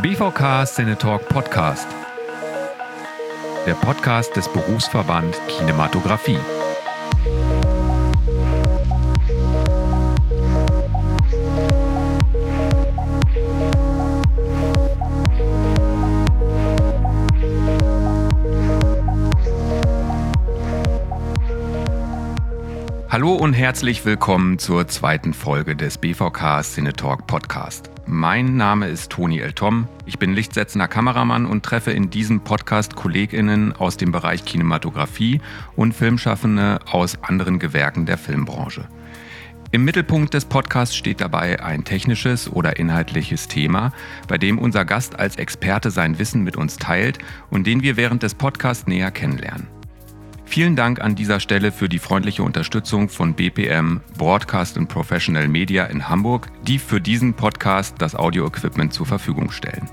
BVK Cinetalk Podcast. Der Podcast des Berufsverband Kinematografie. Hallo und herzlich willkommen zur zweiten Folge des BVK Cinetalk Podcast. Mein Name ist Toni L. Tom. Ich bin lichtsetzender Kameramann und treffe in diesem Podcast KollegInnen aus dem Bereich Kinematografie und Filmschaffende aus anderen Gewerken der Filmbranche. Im Mittelpunkt des Podcasts steht dabei ein technisches oder inhaltliches Thema, bei dem unser Gast als Experte sein Wissen mit uns teilt und den wir während des Podcasts näher kennenlernen. Vielen Dank an dieser Stelle für die freundliche Unterstützung von BPM Broadcast and Professional Media in Hamburg, die für diesen Podcast das Audio-Equipment zur Verfügung stellen.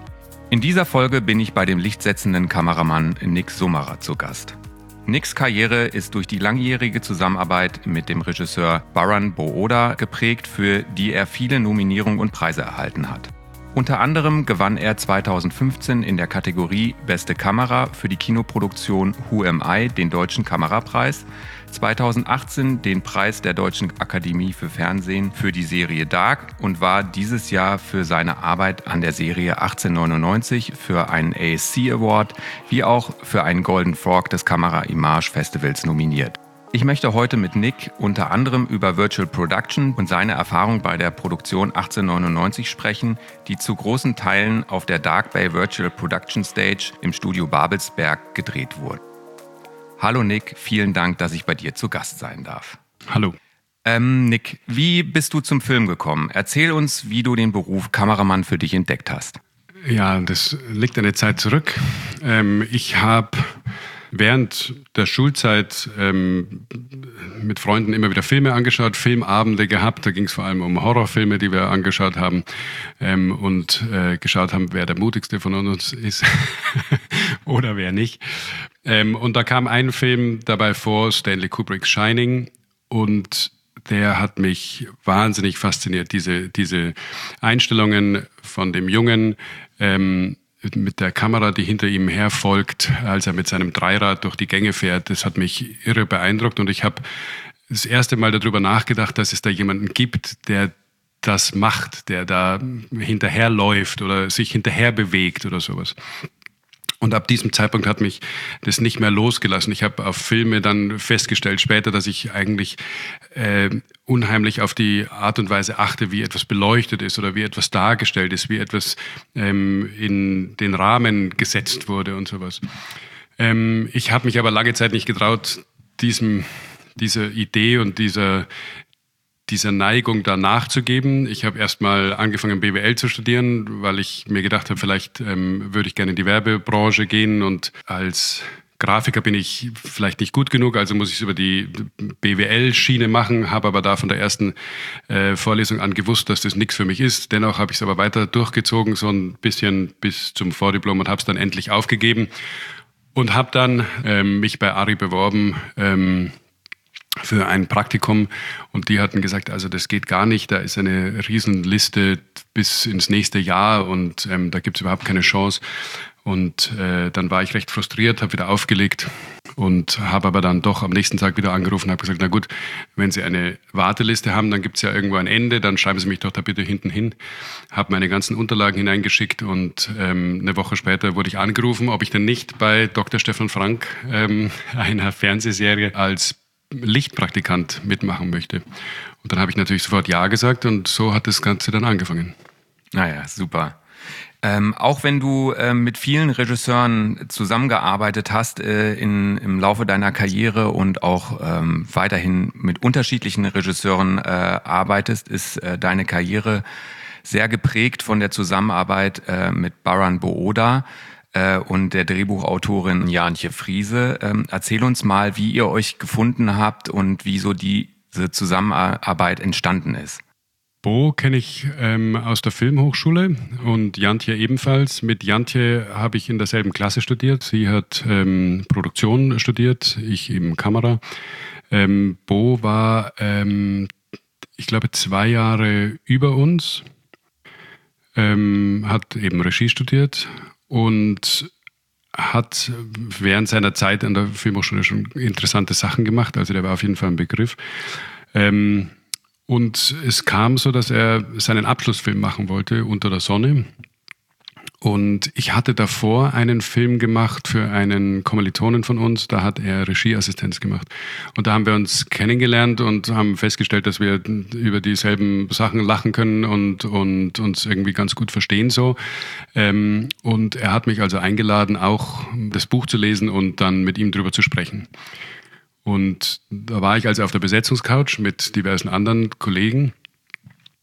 In dieser Folge bin ich bei dem lichtsetzenden Kameramann Nick Summerer zu Gast. Nicks Karriere ist durch die langjährige Zusammenarbeit mit dem Regisseur Baran Booda geprägt, für die er viele Nominierungen und Preise erhalten hat. Unter anderem gewann er 2015 in der Kategorie Beste Kamera für die Kinoproduktion Who Am I den Deutschen Kamerapreis, 2018 den Preis der Deutschen Akademie für Fernsehen für die Serie Dark und war dieses Jahr für seine Arbeit an der Serie 1899 für einen ASC Award wie auch für einen Golden Frog des Kamera Image Festivals nominiert. Ich möchte heute mit Nick unter anderem über Virtual Production und seine Erfahrung bei der Produktion 1899 sprechen, die zu großen Teilen auf der Dark Bay Virtual Production Stage im Studio Babelsberg gedreht wurde. Hallo Nick, vielen Dank, dass ich bei dir zu Gast sein darf. Hallo. Ähm, Nick, wie bist du zum Film gekommen? Erzähl uns, wie du den Beruf Kameramann für dich entdeckt hast. Ja, das liegt eine Zeit zurück. Ähm, ich habe während der Schulzeit ähm, mit Freunden immer wieder Filme angeschaut, Filmabende gehabt. Da ging es vor allem um Horrorfilme, die wir angeschaut haben ähm, und äh, geschaut haben, wer der mutigste von uns ist oder wer nicht. Ähm, und da kam ein Film dabei vor, Stanley Kubricks Shining. Und der hat mich wahnsinnig fasziniert. Diese, diese Einstellungen von dem Jungen, ähm, mit der Kamera, die hinter ihm herfolgt, als er mit seinem Dreirad durch die Gänge fährt, das hat mich irre beeindruckt und ich habe das erste Mal darüber nachgedacht, dass es da jemanden gibt, der das macht, der da hinterherläuft oder sich hinterher bewegt oder sowas. Und ab diesem Zeitpunkt hat mich das nicht mehr losgelassen. Ich habe auf Filme dann festgestellt später, dass ich eigentlich äh, unheimlich auf die Art und Weise achte, wie etwas beleuchtet ist oder wie etwas dargestellt ist, wie etwas ähm, in den Rahmen gesetzt wurde und sowas. Ähm, ich habe mich aber lange Zeit nicht getraut, diesem, dieser Idee und dieser, dieser Neigung da nachzugeben. Ich habe erstmal angefangen, BWL zu studieren, weil ich mir gedacht habe, vielleicht ähm, würde ich gerne in die Werbebranche gehen und als Grafiker bin ich vielleicht nicht gut genug, also muss ich es über die BWL-Schiene machen, habe aber da von der ersten äh, Vorlesung an gewusst, dass das nichts für mich ist. Dennoch habe ich es aber weiter durchgezogen, so ein bisschen bis zum Vordiplom und habe es dann endlich aufgegeben und habe dann ähm, mich bei Ari beworben. Ähm, für ein Praktikum und die hatten gesagt, also das geht gar nicht, da ist eine Riesenliste bis ins nächste Jahr und ähm, da gibt es überhaupt keine Chance. Und äh, dann war ich recht frustriert, habe wieder aufgelegt und habe aber dann doch am nächsten Tag wieder angerufen und habe gesagt, na gut, wenn Sie eine Warteliste haben, dann gibt es ja irgendwo ein Ende, dann schreiben Sie mich doch da bitte hinten hin. Habe meine ganzen Unterlagen hineingeschickt und ähm, eine Woche später wurde ich angerufen, ob ich denn nicht bei Dr. Stefan Frank ähm, einer Fernsehserie als Lichtpraktikant mitmachen möchte. Und dann habe ich natürlich sofort Ja gesagt und so hat das Ganze dann angefangen. Naja, super. Ähm, auch wenn du äh, mit vielen Regisseuren zusammengearbeitet hast äh, in, im Laufe deiner Karriere und auch ähm, weiterhin mit unterschiedlichen Regisseuren äh, arbeitest, ist äh, deine Karriere sehr geprägt von der Zusammenarbeit äh, mit Baran Booda äh, und der Drehbuchautorin Janche Friese. Ähm, erzähl uns mal, wie ihr euch gefunden habt und wie so diese Zusammenarbeit entstanden ist. Bo kenne ich ähm, aus der Filmhochschule und Jantje ebenfalls. Mit Jantje habe ich in derselben Klasse studiert. Sie hat ähm, Produktion studiert, ich eben Kamera. Ähm, Bo war, ähm, ich glaube, zwei Jahre über uns. ähm, hat eben Regie studiert und hat während seiner Zeit an der Filmhochschule schon interessante Sachen gemacht. Also der war auf jeden Fall ein Begriff. Ähm, und es kam so, dass er seinen Abschlussfilm machen wollte, Unter der Sonne. Und ich hatte davor einen Film gemacht für einen Kommilitonen von uns, da hat er Regieassistenz gemacht. Und da haben wir uns kennengelernt und haben festgestellt, dass wir über dieselben Sachen lachen können und, und uns irgendwie ganz gut verstehen so. Ähm, und er hat mich also eingeladen, auch das Buch zu lesen und dann mit ihm drüber zu sprechen. Und da war ich also auf der Besetzungscouch mit diversen anderen Kollegen.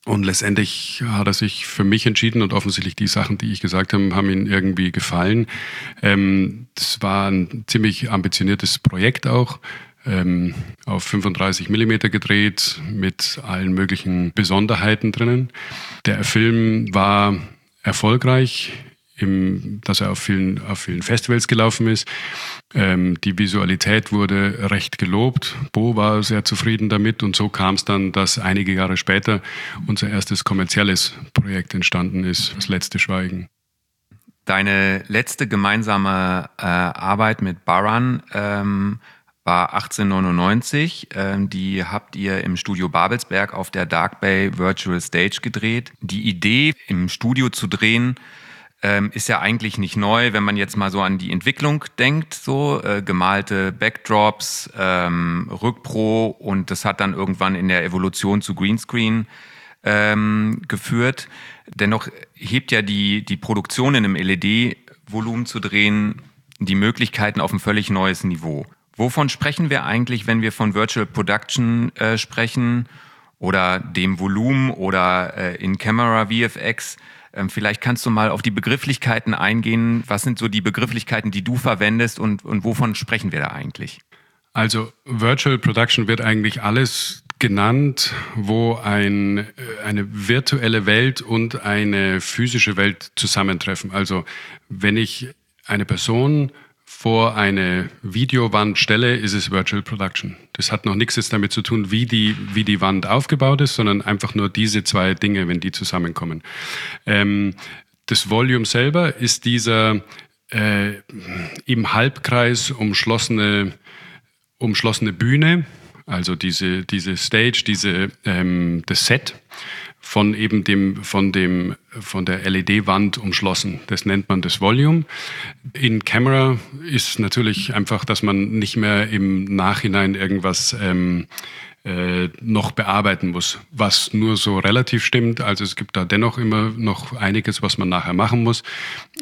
Und letztendlich hat er sich für mich entschieden und offensichtlich die Sachen, die ich gesagt habe, haben ihm irgendwie gefallen. Ähm, das war ein ziemlich ambitioniertes Projekt auch. Ähm, auf 35 Millimeter gedreht mit allen möglichen Besonderheiten drinnen. Der Film war erfolgreich im, dass er auf vielen, auf vielen Festivals gelaufen ist. Ähm, die Visualität wurde recht gelobt. Bo war sehr zufrieden damit und so kam es dann, dass einige Jahre später unser erstes kommerzielles Projekt entstanden ist, das letzte Schweigen. Deine letzte gemeinsame äh, Arbeit mit Baran ähm, war 1899. Ähm, die habt ihr im Studio Babelsberg auf der Dark Bay Virtual Stage gedreht. Die Idee, im Studio zu drehen, ähm, ist ja eigentlich nicht neu, wenn man jetzt mal so an die Entwicklung denkt, so äh, gemalte Backdrops, ähm, Rückpro und das hat dann irgendwann in der Evolution zu Greenscreen ähm, geführt. Dennoch hebt ja die, die Produktion in einem LED-Volumen zu drehen die Möglichkeiten auf ein völlig neues Niveau. Wovon sprechen wir eigentlich, wenn wir von Virtual Production äh, sprechen oder dem Volumen oder äh, in Camera VFX? Ähm, vielleicht kannst du mal auf die Begrifflichkeiten eingehen. Was sind so die Begrifflichkeiten, die du verwendest und, und wovon sprechen wir da eigentlich? Also Virtual Production wird eigentlich alles genannt, wo ein, äh, eine virtuelle Welt und eine physische Welt zusammentreffen. Also wenn ich eine Person vor eine Videowand stelle, ist es Virtual Production. Das hat noch nichts damit zu tun, wie die, wie die Wand aufgebaut ist, sondern einfach nur diese zwei Dinge, wenn die zusammenkommen. Ähm, das Volume selber ist dieser äh, im Halbkreis umschlossene, umschlossene Bühne, also diese, diese Stage, diese, ähm, das Set von eben dem, von dem, von der LED-Wand umschlossen. Das nennt man das Volume. In Camera ist natürlich einfach, dass man nicht mehr im Nachhinein irgendwas ähm, äh, noch bearbeiten muss, was nur so relativ stimmt. Also es gibt da dennoch immer noch einiges, was man nachher machen muss.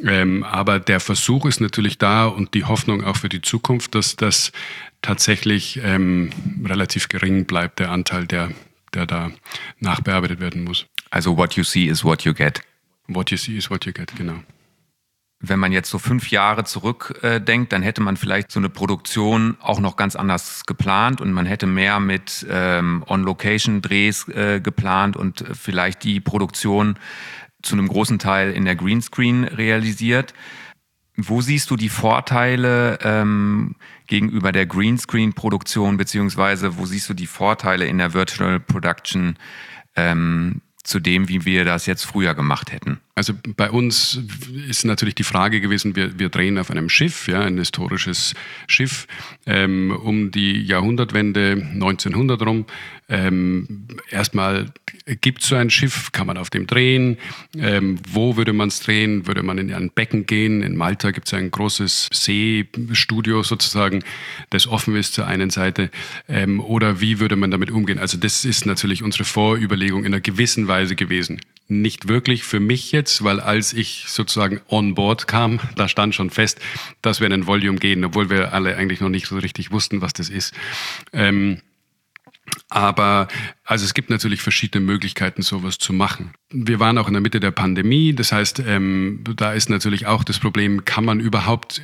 Ähm, aber der Versuch ist natürlich da und die Hoffnung auch für die Zukunft, dass das tatsächlich ähm, relativ gering bleibt, der Anteil der der da nachbearbeitet werden muss. Also what you see is what you get. What you see is what you get, genau. Wenn man jetzt so fünf Jahre zurückdenkt, äh, dann hätte man vielleicht so eine Produktion auch noch ganz anders geplant und man hätte mehr mit ähm, On-Location-Drehs äh, geplant und vielleicht die Produktion zu einem großen Teil in der Greenscreen realisiert. Wo siehst du die Vorteile ähm, gegenüber der Greenscreen-Produktion, beziehungsweise wo siehst du die Vorteile in der Virtual Production ähm, zu dem, wie wir das jetzt früher gemacht hätten? Also bei uns ist natürlich die Frage gewesen, wir, wir drehen auf einem Schiff, ja, ein historisches Schiff, ähm, um die Jahrhundertwende 1900 rum. Ähm, erstmal gibt es so ein Schiff, kann man auf dem drehen? Ähm, wo würde man es drehen? Würde man in ein Becken gehen? In Malta gibt es ein großes Seestudio sozusagen, das offen ist zur einen Seite. Ähm, oder wie würde man damit umgehen? Also das ist natürlich unsere Vorüberlegung in einer gewissen Weise gewesen nicht wirklich für mich jetzt, weil als ich sozusagen on board kam, da stand schon fest, dass wir in ein Volume gehen, obwohl wir alle eigentlich noch nicht so richtig wussten, was das ist. Ähm, aber also es gibt natürlich verschiedene Möglichkeiten, sowas zu machen. Wir waren auch in der Mitte der Pandemie, das heißt, ähm, da ist natürlich auch das Problem, kann man überhaupt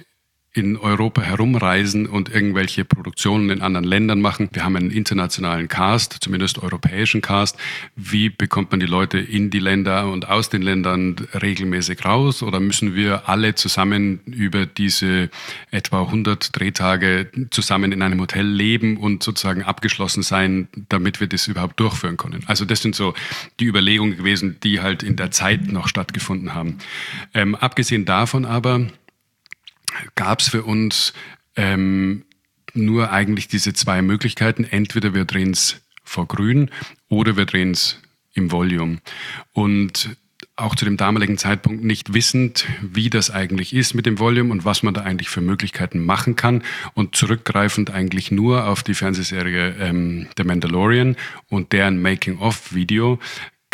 in Europa herumreisen und irgendwelche Produktionen in anderen Ländern machen. Wir haben einen internationalen Cast, zumindest europäischen Cast. Wie bekommt man die Leute in die Länder und aus den Ländern regelmäßig raus? Oder müssen wir alle zusammen über diese etwa 100 Drehtage zusammen in einem Hotel leben und sozusagen abgeschlossen sein, damit wir das überhaupt durchführen können? Also das sind so die Überlegungen gewesen, die halt in der Zeit noch stattgefunden haben. Ähm, abgesehen davon aber, gab es für uns ähm, nur eigentlich diese zwei Möglichkeiten. Entweder wir drehen es vor Grün oder wir drehen es im Volume. Und auch zu dem damaligen Zeitpunkt nicht wissend, wie das eigentlich ist mit dem Volume und was man da eigentlich für Möglichkeiten machen kann und zurückgreifend eigentlich nur auf die Fernsehserie ähm, The Mandalorian und deren Making-of-Video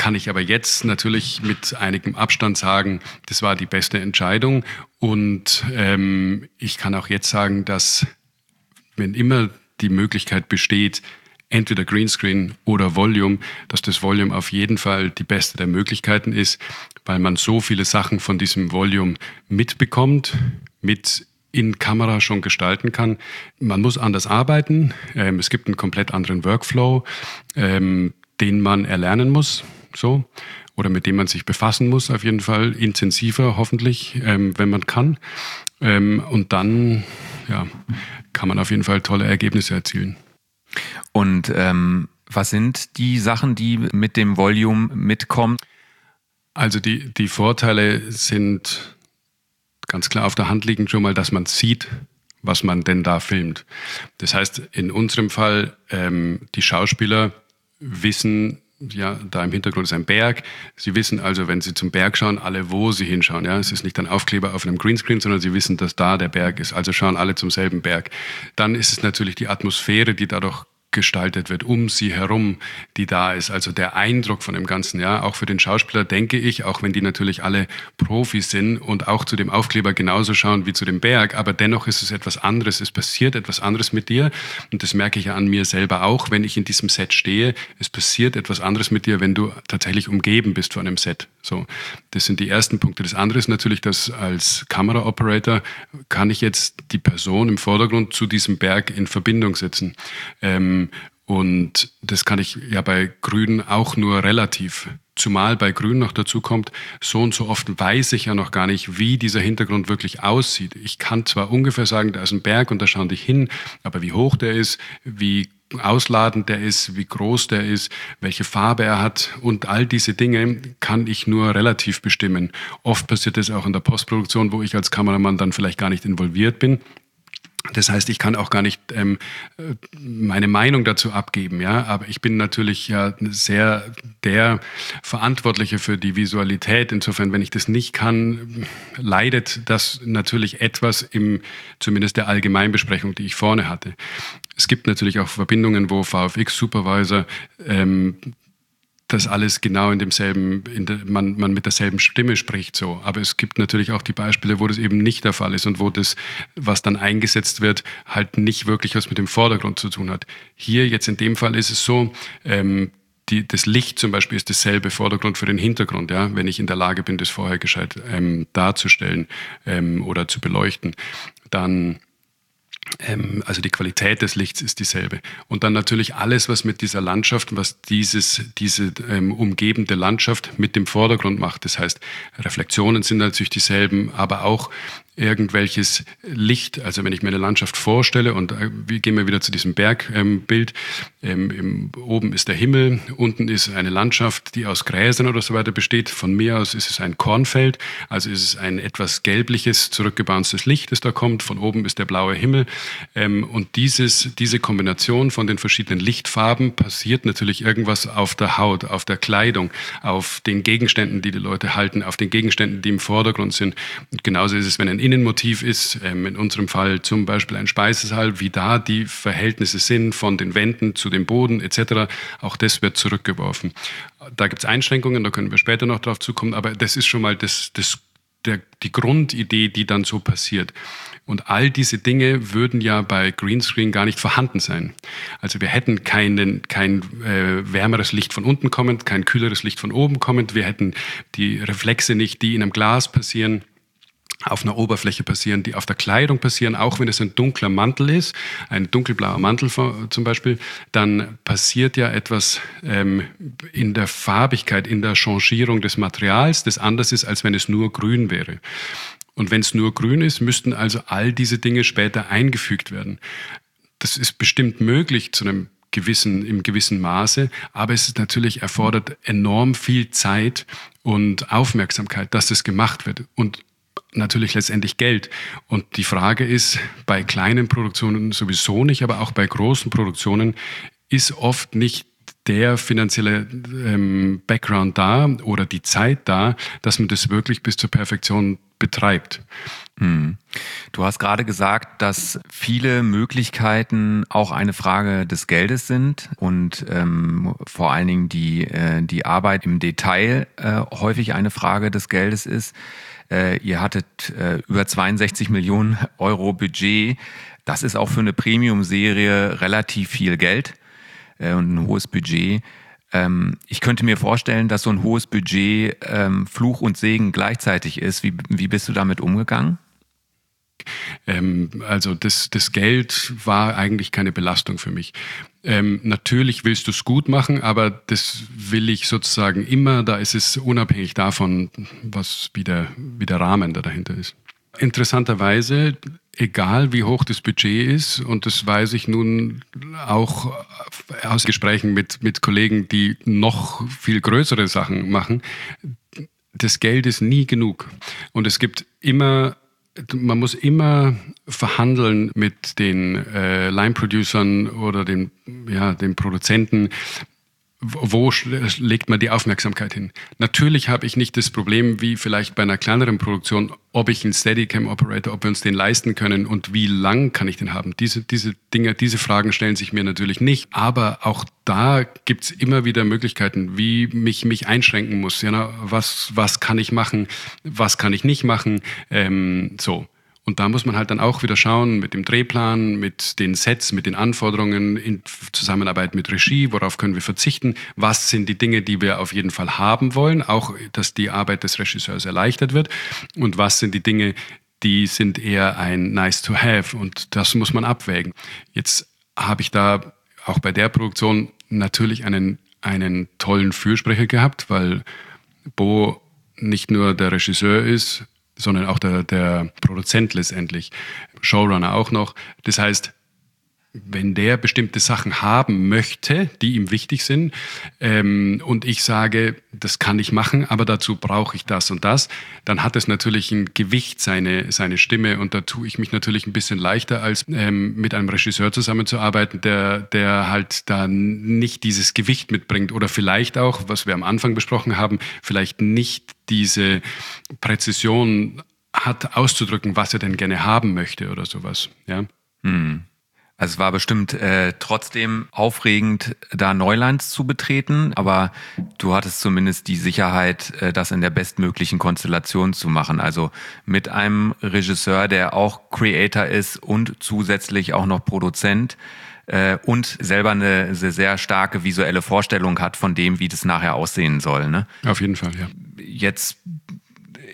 kann ich aber jetzt natürlich mit einigem Abstand sagen, das war die beste Entscheidung. Und ähm, ich kann auch jetzt sagen, dass wenn immer die Möglichkeit besteht, entweder Greenscreen oder Volume, dass das Volume auf jeden Fall die beste der Möglichkeiten ist, weil man so viele Sachen von diesem Volume mitbekommt, mit in Kamera schon gestalten kann. Man muss anders arbeiten. Ähm, es gibt einen komplett anderen Workflow, ähm, den man erlernen muss so oder mit dem man sich befassen muss, auf jeden Fall intensiver, hoffentlich, ähm, wenn man kann. Ähm, und dann ja, kann man auf jeden Fall tolle Ergebnisse erzielen. Und ähm, was sind die Sachen, die mit dem Volume mitkommen? Also die, die Vorteile sind ganz klar auf der Hand liegen schon mal, dass man sieht, was man denn da filmt. Das heißt, in unserem Fall, ähm, die Schauspieler wissen, ja, da im Hintergrund ist ein Berg. Sie wissen also, wenn Sie zum Berg schauen, alle, wo Sie hinschauen. Ja, es ist nicht ein Aufkleber auf einem Greenscreen, sondern Sie wissen, dass da der Berg ist. Also schauen alle zum selben Berg. Dann ist es natürlich die Atmosphäre, die dadurch gestaltet wird, um sie herum, die da ist. Also der Eindruck von dem Ganzen, ja, auch für den Schauspieler denke ich, auch wenn die natürlich alle Profis sind und auch zu dem Aufkleber genauso schauen wie zu dem Berg, aber dennoch ist es etwas anderes, es passiert etwas anderes mit dir und das merke ich ja an mir selber auch, wenn ich in diesem Set stehe, es passiert etwas anderes mit dir, wenn du tatsächlich umgeben bist von einem Set. So, das sind die ersten Punkte. Das andere ist natürlich, dass als Kameraoperator kann ich jetzt die Person im Vordergrund zu diesem Berg in Verbindung setzen. Ähm, und das kann ich ja bei Grün auch nur relativ. Zumal bei Grün noch dazu kommt, so und so oft weiß ich ja noch gar nicht, wie dieser Hintergrund wirklich aussieht. Ich kann zwar ungefähr sagen, da ist ein Berg und da schauen dich hin, aber wie hoch der ist, wie ausladend der ist, wie groß der ist, welche Farbe er hat und all diese Dinge kann ich nur relativ bestimmen. Oft passiert es auch in der Postproduktion, wo ich als Kameramann dann vielleicht gar nicht involviert bin das heißt, ich kann auch gar nicht ähm, meine Meinung dazu abgeben, ja. Aber ich bin natürlich ja sehr der Verantwortliche für die Visualität. Insofern, wenn ich das nicht kann, leidet das natürlich etwas im, zumindest der Allgemeinbesprechung, die ich vorne hatte. Es gibt natürlich auch Verbindungen, wo VFX-Supervisor ähm, das alles genau in demselben, in de, man, man mit derselben Stimme spricht so. Aber es gibt natürlich auch die Beispiele, wo das eben nicht der Fall ist und wo das, was dann eingesetzt wird, halt nicht wirklich was mit dem Vordergrund zu tun hat. Hier jetzt in dem Fall ist es so, ähm, die, das Licht zum Beispiel ist dasselbe Vordergrund für den Hintergrund, ja, wenn ich in der Lage bin, das vorher gescheit ähm, darzustellen ähm, oder zu beleuchten, dann also die Qualität des Lichts ist dieselbe. Und dann natürlich alles, was mit dieser Landschaft, was dieses, diese ähm, umgebende Landschaft mit dem Vordergrund macht. Das heißt, Reflexionen sind natürlich dieselben, aber auch irgendwelches Licht, also wenn ich mir eine Landschaft vorstelle und äh, wir gehen wir wieder zu diesem Bergbild, ähm, ähm, oben ist der Himmel, unten ist eine Landschaft, die aus Gräsern oder so weiter besteht. Von mir aus ist es ein Kornfeld, also ist es ein etwas gelbliches, zurückgebounctes Licht, das da kommt. Von oben ist der blaue Himmel ähm, und dieses, diese Kombination von den verschiedenen Lichtfarben passiert natürlich irgendwas auf der Haut, auf der Kleidung, auf den Gegenständen, die die Leute halten, auf den Gegenständen, die im Vordergrund sind. Und genauso ist es, wenn ein Innenmotiv ist, ähm, in unserem Fall zum Beispiel ein Speisesaal, wie da die Verhältnisse sind von den Wänden zu dem Boden etc., auch das wird zurückgeworfen. Da gibt es Einschränkungen, da können wir später noch drauf zukommen, aber das ist schon mal das, das, der, die Grundidee, die dann so passiert. Und all diese Dinge würden ja bei Greenscreen gar nicht vorhanden sein. Also wir hätten keinen, kein äh, wärmeres Licht von unten kommend, kein kühleres Licht von oben kommend, wir hätten die Reflexe nicht, die in einem Glas passieren auf einer Oberfläche passieren, die auf der Kleidung passieren, auch wenn es ein dunkler Mantel ist, ein dunkelblauer Mantel zum Beispiel, dann passiert ja etwas ähm, in der Farbigkeit, in der Changierung des Materials, das anders ist, als wenn es nur grün wäre. Und wenn es nur grün ist, müssten also all diese Dinge später eingefügt werden. Das ist bestimmt möglich zu einem gewissen, im gewissen Maße, aber es ist natürlich erfordert enorm viel Zeit und Aufmerksamkeit, dass das gemacht wird. Und natürlich letztendlich Geld. Und die Frage ist, bei kleinen Produktionen sowieso nicht, aber auch bei großen Produktionen ist oft nicht der finanzielle ähm, Background da oder die Zeit da, dass man das wirklich bis zur Perfektion betreibt. Hm. Du hast gerade gesagt, dass viele Möglichkeiten auch eine Frage des Geldes sind und ähm, vor allen Dingen die, äh, die Arbeit im Detail äh, häufig eine Frage des Geldes ist. Äh, ihr hattet äh, über 62 Millionen Euro Budget. Das ist auch für eine Premium-Serie relativ viel Geld äh, und ein hohes Budget. Ähm, ich könnte mir vorstellen, dass so ein hohes Budget ähm, Fluch und Segen gleichzeitig ist. Wie, wie bist du damit umgegangen? Ähm, also das, das Geld war eigentlich keine Belastung für mich. Ähm, natürlich willst du es gut machen, aber das will ich sozusagen immer, da ist es unabhängig davon, was wie der, wie der Rahmen da dahinter ist. Interessanterweise, egal wie hoch das Budget ist, und das weiß ich nun auch aus Gesprächen mit, mit Kollegen, die noch viel größere Sachen machen, das Geld ist nie genug. Und es gibt immer man muss immer verhandeln mit den äh, Line-Producern oder den, ja, den Produzenten, wo legt man die Aufmerksamkeit hin? Natürlich habe ich nicht das Problem wie vielleicht bei einer kleineren Produktion, ob ich einen Steadicam-Operator, ob wir uns den leisten können und wie lang kann ich den haben. Diese, diese Dinge, diese Fragen stellen sich mir natürlich nicht. Aber auch da gibt es immer wieder Möglichkeiten, wie mich mich einschränken muss. Ja, was, was kann ich machen, was kann ich nicht machen? Ähm, so. Und da muss man halt dann auch wieder schauen mit dem Drehplan, mit den Sets, mit den Anforderungen in Zusammenarbeit mit Regie, worauf können wir verzichten, was sind die Dinge, die wir auf jeden Fall haben wollen, auch dass die Arbeit des Regisseurs erleichtert wird. Und was sind die Dinge, die sind eher ein nice to have? Und das muss man abwägen. Jetzt habe ich da auch bei der Produktion natürlich einen, einen tollen Fürsprecher gehabt, weil Bo nicht nur der Regisseur ist, sondern auch der, der Produzent letztendlich, Showrunner auch noch. Das heißt, wenn der bestimmte Sachen haben möchte, die ihm wichtig sind, ähm, und ich sage, das kann ich machen, aber dazu brauche ich das und das, dann hat es natürlich ein Gewicht, seine, seine Stimme, und da tue ich mich natürlich ein bisschen leichter, als ähm, mit einem Regisseur zusammenzuarbeiten, der, der halt da nicht dieses Gewicht mitbringt oder vielleicht auch, was wir am Anfang besprochen haben, vielleicht nicht diese Präzision hat, auszudrücken, was er denn gerne haben möchte oder sowas. Ja. Hm. Also es war bestimmt äh, trotzdem aufregend, da Neulands zu betreten, aber du hattest zumindest die Sicherheit, äh, das in der bestmöglichen Konstellation zu machen. Also mit einem Regisseur, der auch Creator ist und zusätzlich auch noch Produzent äh, und selber eine, eine sehr starke visuelle Vorstellung hat von dem, wie das nachher aussehen soll. Ne? Auf jeden Fall, ja. Jetzt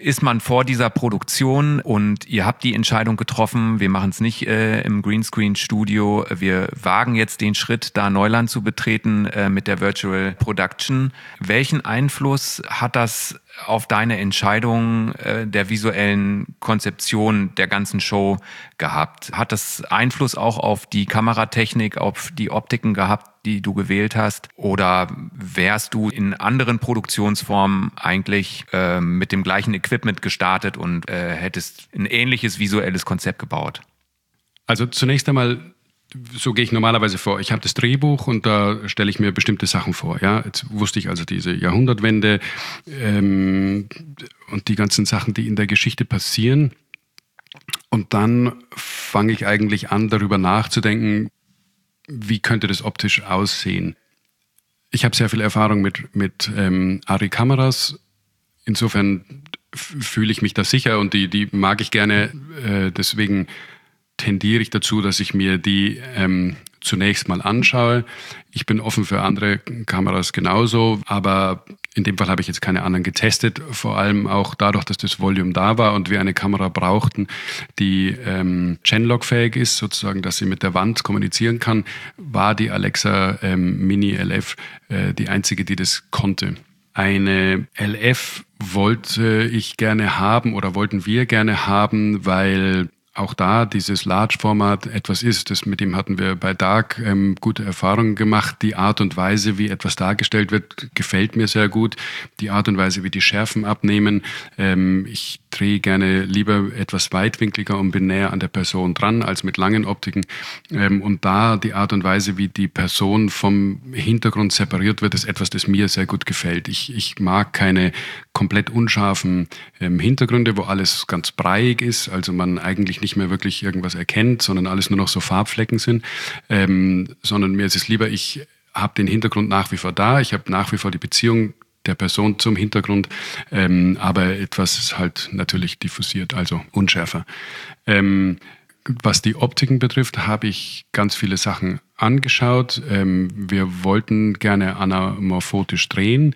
ist man vor dieser Produktion und ihr habt die Entscheidung getroffen, wir machen es nicht äh, im Greenscreen-Studio, wir wagen jetzt den Schritt, da Neuland zu betreten äh, mit der Virtual Production. Welchen Einfluss hat das auf deine Entscheidung äh, der visuellen Konzeption der ganzen Show gehabt? Hat das Einfluss auch auf die Kameratechnik, auf die Optiken gehabt, die du gewählt hast? Oder wärst du in anderen Produktionsformen eigentlich äh, mit dem gleichen Equipment gestartet und äh, hättest ein ähnliches visuelles Konzept gebaut? Also zunächst einmal so gehe ich normalerweise vor. Ich habe das Drehbuch und da stelle ich mir bestimmte Sachen vor. Ja, jetzt wusste ich also diese Jahrhundertwende ähm, und die ganzen Sachen, die in der Geschichte passieren. Und dann fange ich eigentlich an, darüber nachzudenken, wie könnte das optisch aussehen. Ich habe sehr viel Erfahrung mit, mit ähm, Ari-Kameras. Insofern fühle ich mich da sicher und die, die mag ich gerne. Äh, deswegen tendiere ich dazu, dass ich mir die ähm, zunächst mal anschaue. Ich bin offen für andere Kameras genauso, aber in dem Fall habe ich jetzt keine anderen getestet, vor allem auch dadurch, dass das Volume da war und wir eine Kamera brauchten, die ähm, Genlog-fähig ist, sozusagen, dass sie mit der Wand kommunizieren kann, war die Alexa ähm, Mini LF äh, die einzige, die das konnte. Eine LF wollte ich gerne haben oder wollten wir gerne haben, weil auch da dieses Large-Format etwas ist. Das, mit dem hatten wir bei Dark ähm, gute Erfahrungen gemacht. Die Art und Weise, wie etwas dargestellt wird, gefällt mir sehr gut. Die Art und Weise, wie die Schärfen abnehmen. Ähm, ich drehe gerne lieber etwas weitwinkliger und bin näher an der Person dran als mit langen Optiken. Ähm, und da die Art und Weise, wie die Person vom Hintergrund separiert wird, ist etwas, das mir sehr gut gefällt. Ich, ich mag keine komplett unscharfen ähm, Hintergründe, wo alles ganz breiig ist, also man eigentlich nicht mehr wirklich irgendwas erkennt, sondern alles nur noch so Farbflecken sind, ähm, sondern mir ist es lieber, ich habe den Hintergrund nach wie vor da, ich habe nach wie vor die Beziehung der Person zum Hintergrund, ähm, aber etwas halt natürlich diffusiert, also unschärfer. Ähm, was die Optiken betrifft, habe ich ganz viele Sachen angeschaut. Ähm, wir wollten gerne anamorphotisch drehen.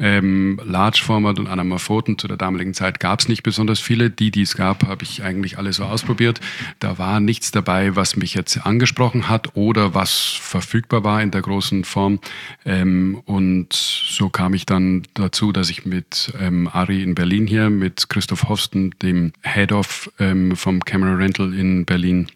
Ähm, Large Format und Anamorphoten zu der damaligen Zeit gab es nicht besonders viele. Die, die es gab, habe ich eigentlich alle so ausprobiert. Da war nichts dabei, was mich jetzt angesprochen hat oder was verfügbar war in der großen Form. Ähm, und so kam ich dann dazu, dass ich mit ähm, Ari in Berlin hier, mit Christoph Hosten, dem Head of ähm, vom Camera Rental in Berlin,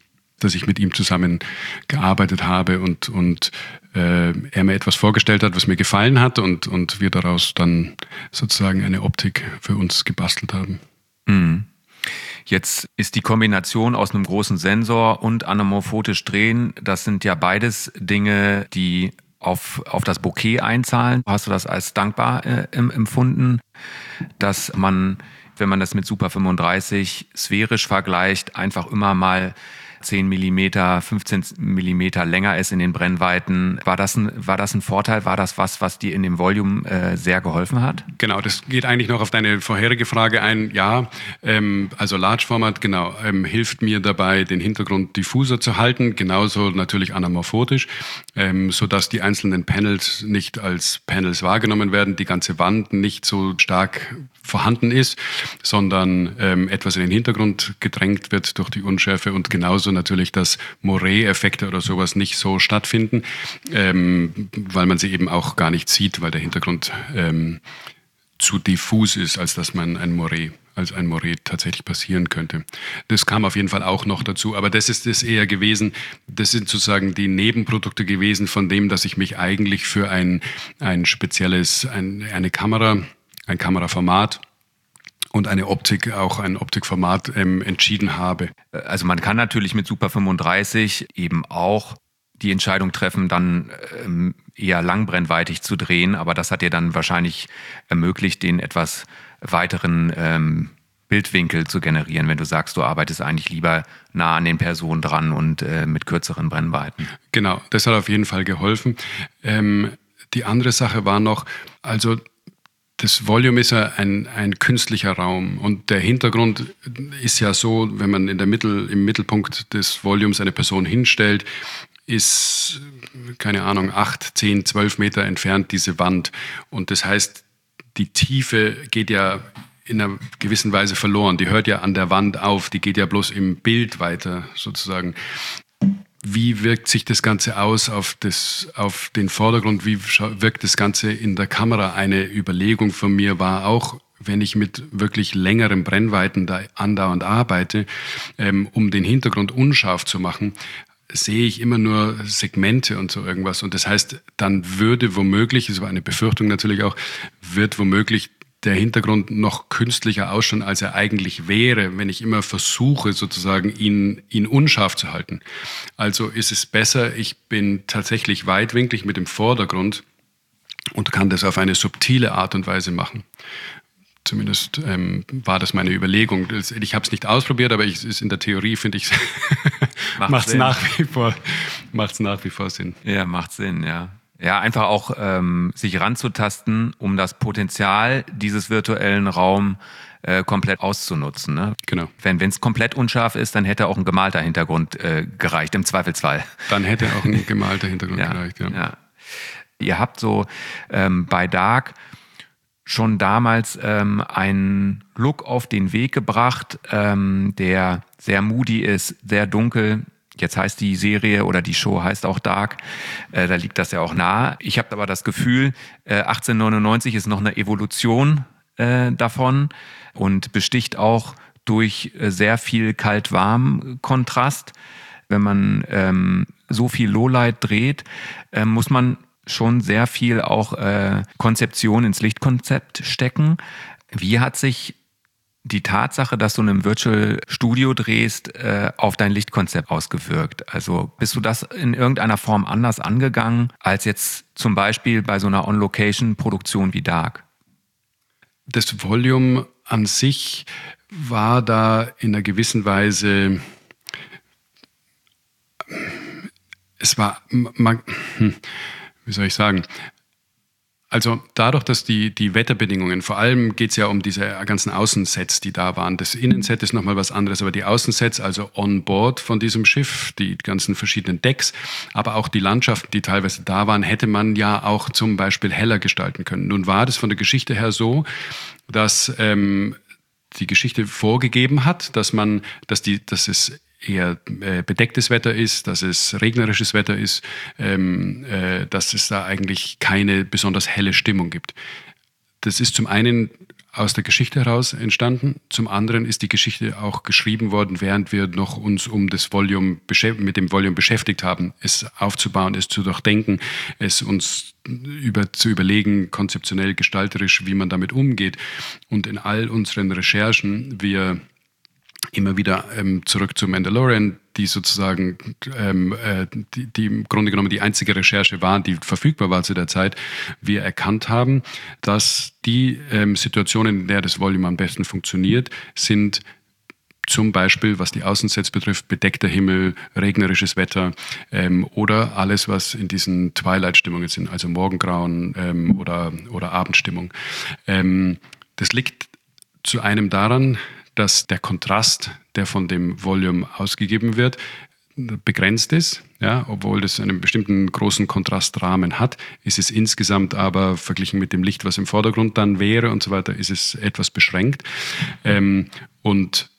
dass ich mit ihm zusammen gearbeitet habe und, und äh, er mir etwas vorgestellt hat, was mir gefallen hat und, und wir daraus dann sozusagen eine Optik für uns gebastelt haben. Mhm. Jetzt ist die Kombination aus einem großen Sensor und anamorphotisch drehen, das sind ja beides Dinge, die auf, auf das Bouquet einzahlen. Hast du das als dankbar äh, empfunden, dass man, wenn man das mit Super 35 sphärisch vergleicht, einfach immer mal 10 Millimeter, 15 Millimeter länger ist in den Brennweiten. War das ein, war das ein Vorteil? War das was, was dir in dem Volume äh, sehr geholfen hat? Genau, das geht eigentlich noch auf deine vorherige Frage ein. Ja, ähm, also Large Format, genau, ähm, hilft mir dabei, den Hintergrund diffuser zu halten, genauso natürlich anamorphotisch, ähm, sodass die einzelnen Panels nicht als Panels wahrgenommen werden, die ganze Wand nicht so stark vorhanden ist, sondern ähm, etwas in den Hintergrund gedrängt wird durch die Unschärfe und genauso natürlich, dass Moray-Effekte oder sowas nicht so stattfinden, ähm, weil man sie eben auch gar nicht sieht, weil der Hintergrund ähm, zu diffus ist, als dass man ein Moray als ein Moray tatsächlich passieren könnte. Das kam auf jeden Fall auch noch dazu, aber das ist es eher gewesen. Das sind sozusagen die Nebenprodukte gewesen von dem, dass ich mich eigentlich für ein, ein spezielles, ein, eine Kamera ein Kameraformat und eine Optik, auch ein Optikformat ähm, entschieden habe. Also man kann natürlich mit Super 35 eben auch die Entscheidung treffen, dann ähm, eher langbrennweitig zu drehen, aber das hat dir dann wahrscheinlich ermöglicht, den etwas weiteren ähm, Bildwinkel zu generieren, wenn du sagst, du arbeitest eigentlich lieber nah an den Personen dran und äh, mit kürzeren Brennweiten. Genau, das hat auf jeden Fall geholfen. Ähm, die andere Sache war noch, also das Volume ist ja ein, ein künstlicher Raum und der Hintergrund ist ja so, wenn man in der Mittel, im Mittelpunkt des Volumes eine Person hinstellt, ist, keine Ahnung, acht, zehn, zwölf Meter entfernt diese Wand. Und das heißt, die Tiefe geht ja in einer gewissen Weise verloren. Die hört ja an der Wand auf, die geht ja bloß im Bild weiter sozusagen wie wirkt sich das Ganze aus auf, das, auf den Vordergrund, wie wirkt das Ganze in der Kamera. Eine Überlegung von mir war auch, wenn ich mit wirklich längeren Brennweiten da andauernd arbeite, ähm, um den Hintergrund unscharf zu machen, sehe ich immer nur Segmente und so irgendwas. Und das heißt, dann würde womöglich, es war eine Befürchtung natürlich auch, wird womöglich der Hintergrund noch künstlicher ausschauen, als er eigentlich wäre, wenn ich immer versuche, sozusagen ihn, ihn unscharf zu halten. Also ist es besser, ich bin tatsächlich weitwinklig mit dem Vordergrund und kann das auf eine subtile Art und Weise machen. Zumindest ähm, war das meine Überlegung. Ich habe es nicht ausprobiert, aber ich, in der Theorie finde ich macht es nach wie vor macht nach wie vor Sinn. Ja, macht Sinn, ja. Ja, einfach auch ähm, sich ranzutasten, um das Potenzial dieses virtuellen Raums äh, komplett auszunutzen. Ne? Genau. Wenn es komplett unscharf ist, dann hätte auch ein gemalter Hintergrund äh, gereicht, im Zweifelsfall. Dann hätte auch ein gemalter Hintergrund ja, gereicht, ja. ja. Ihr habt so ähm, bei Dark schon damals ähm, einen Look auf den Weg gebracht, ähm, der sehr moody ist, sehr dunkel. Jetzt heißt die Serie oder die Show heißt auch Dark. Äh, da liegt das ja auch nahe. Ich habe aber das Gefühl, äh, 1899 ist noch eine Evolution äh, davon und besticht auch durch äh, sehr viel Kalt-Warm-Kontrast. Wenn man ähm, so viel Lowlight dreht, äh, muss man schon sehr viel auch äh, Konzeption ins Lichtkonzept stecken. Wie hat sich die Tatsache, dass du in einem Virtual Studio drehst, äh, auf dein Lichtkonzept ausgewirkt? Also bist du das in irgendeiner Form anders angegangen als jetzt zum Beispiel bei so einer On-Location-Produktion wie Dark? Das Volume an sich war da in einer gewissen Weise, es war, hm, wie soll ich sagen, also dadurch, dass die, die Wetterbedingungen, vor allem geht es ja um diese ganzen Außensets, die da waren. Das Innenset ist nochmal was anderes, aber die Außensets, also on board von diesem Schiff, die ganzen verschiedenen Decks, aber auch die Landschaften, die teilweise da waren, hätte man ja auch zum Beispiel heller gestalten können. Nun war das von der Geschichte her so, dass ähm, die Geschichte vorgegeben hat, dass man, dass die, dass es eher äh, bedecktes Wetter ist, dass es regnerisches Wetter ist, ähm, äh, dass es da eigentlich keine besonders helle Stimmung gibt. Das ist zum einen aus der Geschichte heraus entstanden. Zum anderen ist die Geschichte auch geschrieben worden, während wir noch uns um das Volume mit dem Volume beschäftigt haben, es aufzubauen, es zu durchdenken, es uns über, zu überlegen, konzeptionell, gestalterisch, wie man damit umgeht. Und in all unseren Recherchen wir immer wieder ähm, zurück zu Mandalorian, die sozusagen ähm, äh, die, die im Grunde genommen die einzige Recherche war, die verfügbar war zu der Zeit, wir erkannt haben, dass die ähm, Situationen, in der das Volume am besten funktioniert, sind zum Beispiel, was die Außensets betrifft, bedeckter Himmel, regnerisches Wetter ähm, oder alles, was in diesen Twilight-Stimmungen sind, also Morgengrauen ähm, oder, oder Abendstimmung. Ähm, das liegt zu einem daran, dass der Kontrast, der von dem Volume ausgegeben wird, begrenzt ist. Ja, obwohl das einen bestimmten großen Kontrastrahmen hat, ist es insgesamt aber verglichen mit dem Licht, was im Vordergrund dann wäre und so weiter, ist es etwas beschränkt. Ähm, und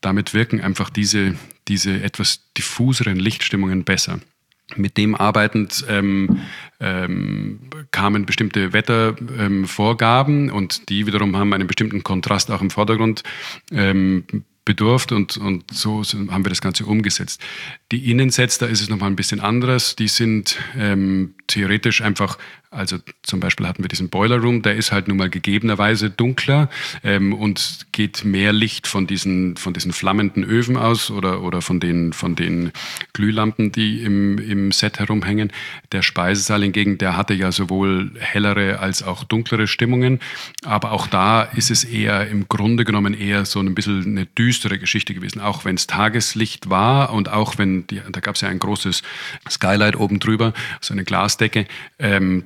damit wirken einfach diese, diese etwas diffuseren Lichtstimmungen besser. Mit dem arbeitend ähm, ähm, kamen bestimmte Wettervorgaben ähm, und die wiederum haben einen bestimmten Kontrast auch im Vordergrund ähm, bedurft und, und so haben wir das Ganze umgesetzt. Die Innensets, da ist es nochmal ein bisschen anderes. Die sind ähm, theoretisch einfach also zum Beispiel hatten wir diesen Boiler Room, der ist halt nun mal gegebenerweise dunkler ähm, und geht mehr Licht von diesen, von diesen flammenden Öfen aus oder, oder von, den, von den Glühlampen, die im, im Set herumhängen. Der Speisesaal hingegen, der hatte ja sowohl hellere als auch dunklere Stimmungen, aber auch da ist es eher im Grunde genommen eher so ein bisschen eine düstere Geschichte gewesen, auch wenn es Tageslicht war und auch wenn, die, da gab es ja ein großes Skylight oben drüber, so eine Glasdecke, ähm,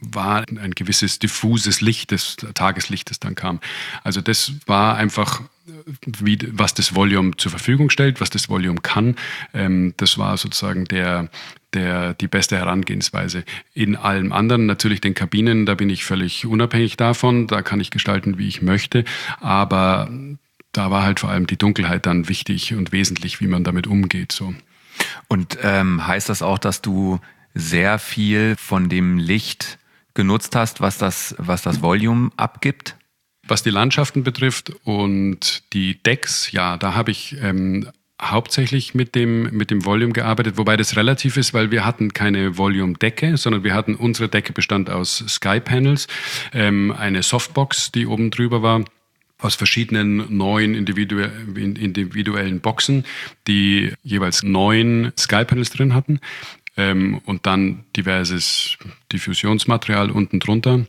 war ein gewisses diffuses Licht des Tageslichtes dann kam. Also das war einfach, wie, was das Volume zur Verfügung stellt, was das Volume kann. Ähm, das war sozusagen der, der, die beste Herangehensweise. In allem anderen, natürlich den Kabinen, da bin ich völlig unabhängig davon, da kann ich gestalten, wie ich möchte, aber da war halt vor allem die Dunkelheit dann wichtig und wesentlich, wie man damit umgeht. So. Und ähm, heißt das auch, dass du sehr viel von dem Licht genutzt hast, was das, was das Volume abgibt? Was die Landschaften betrifft und die Decks, ja, da habe ich ähm, hauptsächlich mit dem, mit dem Volume gearbeitet, wobei das relativ ist, weil wir hatten keine Volume-Decke, sondern wir hatten, unsere Decke bestand aus Sky-Panels, ähm, eine Softbox, die oben drüber war, aus verschiedenen neuen individuellen Boxen, die jeweils neun Sky-Panels drin hatten ähm, und dann diverses Diffusionsmaterial unten drunter.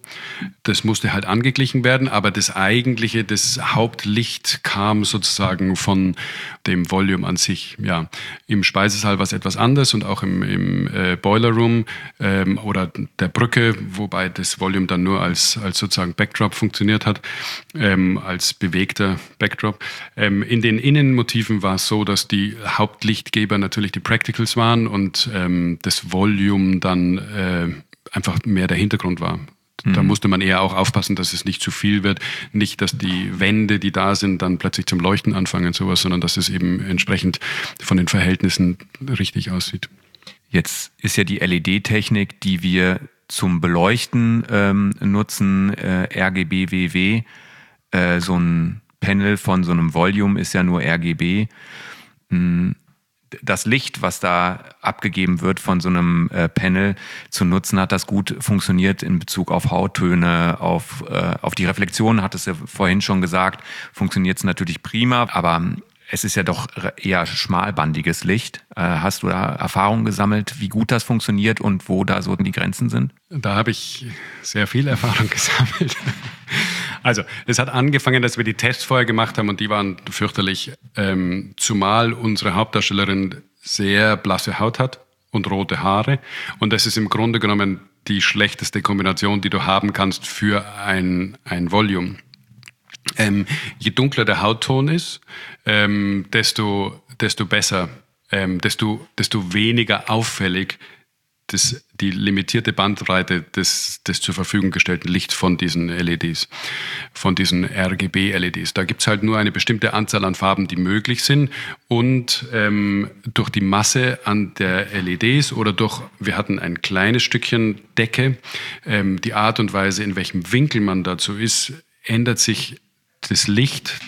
Das musste halt angeglichen werden, aber das eigentliche, das Hauptlicht kam sozusagen von dem Volume an sich. Ja, im Speisesaal war es etwas anders und auch im, im äh, Boiler Room ähm, oder der Brücke, wobei das Volume dann nur als, als sozusagen Backdrop funktioniert hat, ähm, als bewegter Backdrop. Ähm, in den Innenmotiven war es so, dass die Hauptlichtgeber natürlich die Practicals waren und ähm, das Volume dann äh, einfach mehr der Hintergrund war. Da mhm. musste man eher auch aufpassen, dass es nicht zu viel wird. Nicht, dass die Wände, die da sind, dann plötzlich zum Leuchten anfangen, sowas, sondern dass es eben entsprechend von den Verhältnissen richtig aussieht. Jetzt ist ja die LED-Technik, die wir zum Beleuchten ähm, nutzen, äh, RGB-WW. Äh, so ein Panel von so einem Volume ist ja nur RGB. Hm das Licht, was da abgegeben wird von so einem äh, Panel zu nutzen, hat das gut funktioniert in Bezug auf Hauttöne, auf, äh, auf die Reflexion, hat es ja vorhin schon gesagt, funktioniert es natürlich prima, aber es ist ja doch eher schmalbandiges Licht. Äh, hast du da Erfahrungen gesammelt, wie gut das funktioniert und wo da so die Grenzen sind? Da habe ich sehr viel Erfahrung gesammelt. Also, es hat angefangen, dass wir die Tests vorher gemacht haben und die waren fürchterlich, ähm, zumal unsere Hauptdarstellerin sehr blasse Haut hat und rote Haare. Und das ist im Grunde genommen die schlechteste Kombination, die du haben kannst für ein, ein Volume. Ähm, je dunkler der Hautton ist, ähm, desto, desto besser, ähm, desto, desto weniger auffällig das, die limitierte Bandbreite des, des zur Verfügung gestellten Lichts von diesen LEDs, von diesen RGB-LEDs. Da gibt's halt nur eine bestimmte Anzahl an Farben, die möglich sind und ähm, durch die Masse an der LEDs oder durch, wir hatten ein kleines Stückchen Decke, ähm, die Art und Weise, in welchem Winkel man dazu ist, ändert sich das Licht